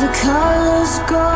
the colors go.